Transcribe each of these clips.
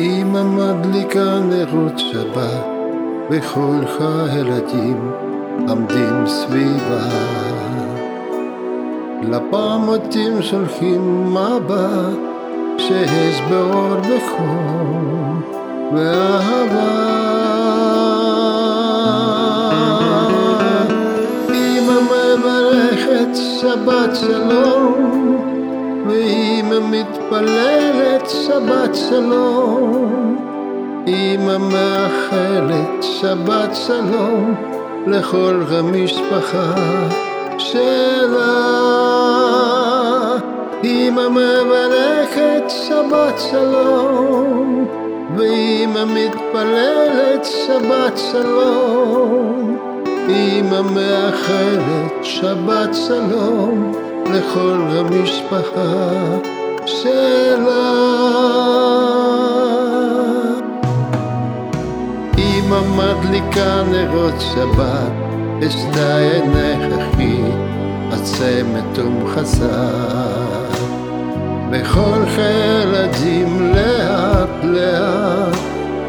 אמא מדליקה נרות שבת, וכל הילדים עומדים סביבה. לפעמותים שולחים מבט, שיש באור וחום ואהבה. אמא מברכת שבת שלום ואמא מתפללת שבת שלום. אמא מאחלת שבת שלום לכל המשפחה שלה. אמא מברכת שבת שלום ואמא מתפללת שבת שלום. אמא מאחלת שבת שלום לכל המשפחה שלה. מדליקה נרות שבת, אשתה עינך אחי, עצמת ומחסר. בכל חילדים לאט לאט,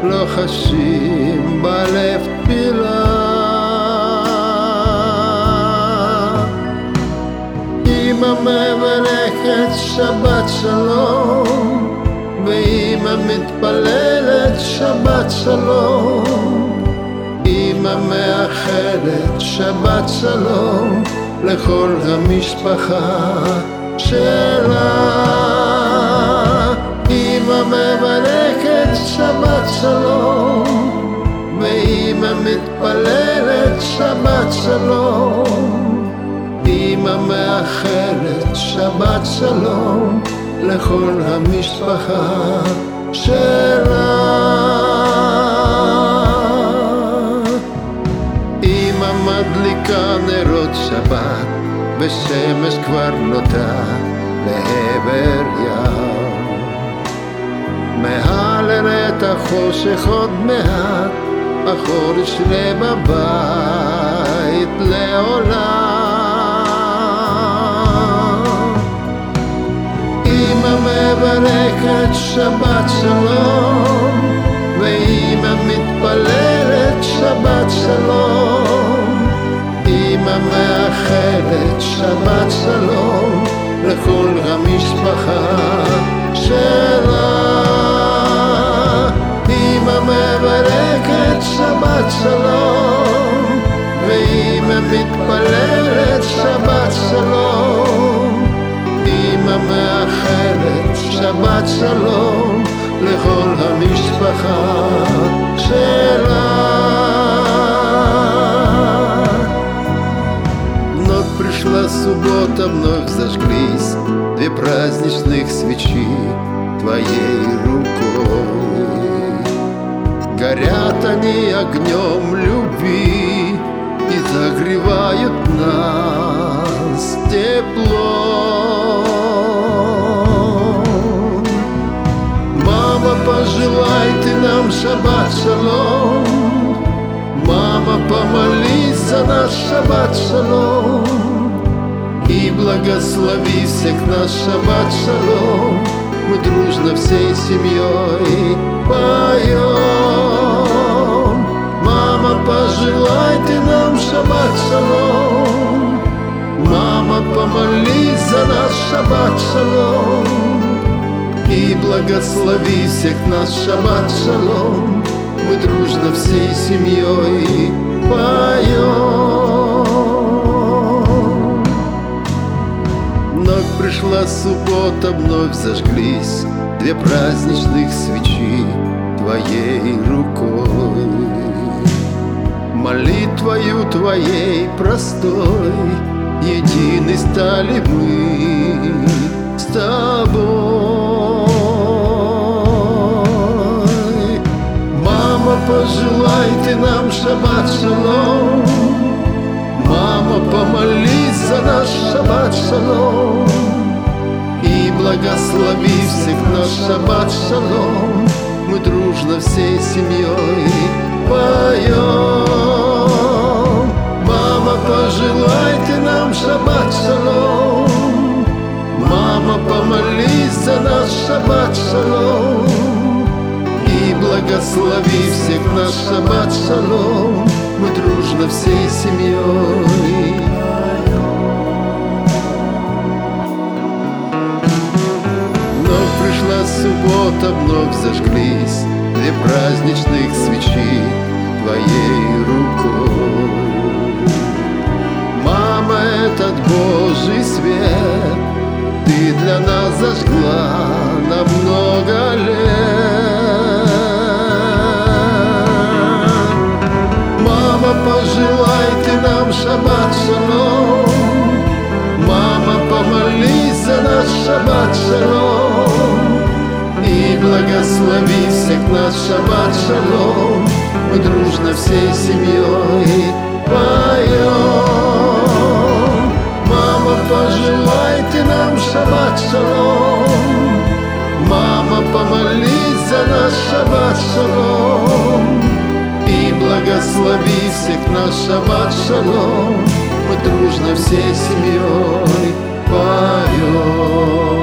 לוחשים בלב תפילה. אמא מברכת שבת שלום, ואמא מתפללת שבת שלום. אמא מאחלת שבת שלום לכל המשפחה שלה. אמא מברכת שבת שלום, ואמא מתפללת שבת שלום. אמא מאחלת שבת שלום לכל המשפחה שלה. ושמש כבר נוטה לעבר ים. מעל את החושך עוד מעט, החורש לב הבית לעולם. מברכת שבת שלום, ואמא מתפללת שבת שלום. אמא מאחלת שבת שלום לכל המשפחה праздничных свечи твоей рукой. Горят они огнем любви И загревают нас тепло пожелай ты нам шаббат шалом. Мама, помолись за наш шаббат шалом благослови всех наш шаббат шалом. Мы дружно всей семьей поем. Мама, пожелай ты нам шаббат шалом. Мама, помолись за наш шаббат шалом. И благослови всех нас, шаббат шалом. Мы дружно всей семьей поем Вновь пришла суббота, вновь зажглись Две праздничных свечи твоей рукой. Молитвою твоей простой Едины стали мы с тобой. Пожелай ты нам шаббат шалом дружно всей семьей поем. Мама, пожелай ты нам шаббат шалом. Мама, помолись за наш шаббат шалом. Благослови всех наш шаббат шалом. Мы дружно всей семьей Вновь пришла суббота, вновь зажглись Две праздничных свечи твоей рукой. Мама, этот Божий свет Ты для нас зажгла на много лет. Мама, пожелай ты нам шаббат шалом. Мама, помолись за наш шаббат шалом И благослови всех наш шаббат шалом Мы дружно всей семьей поем. Мама, пожелай ты нам шаббат шалом Мама, помолись за наш шаббат шалом И благослови всех наш шаббат шалом Мы дружно всей семьей поем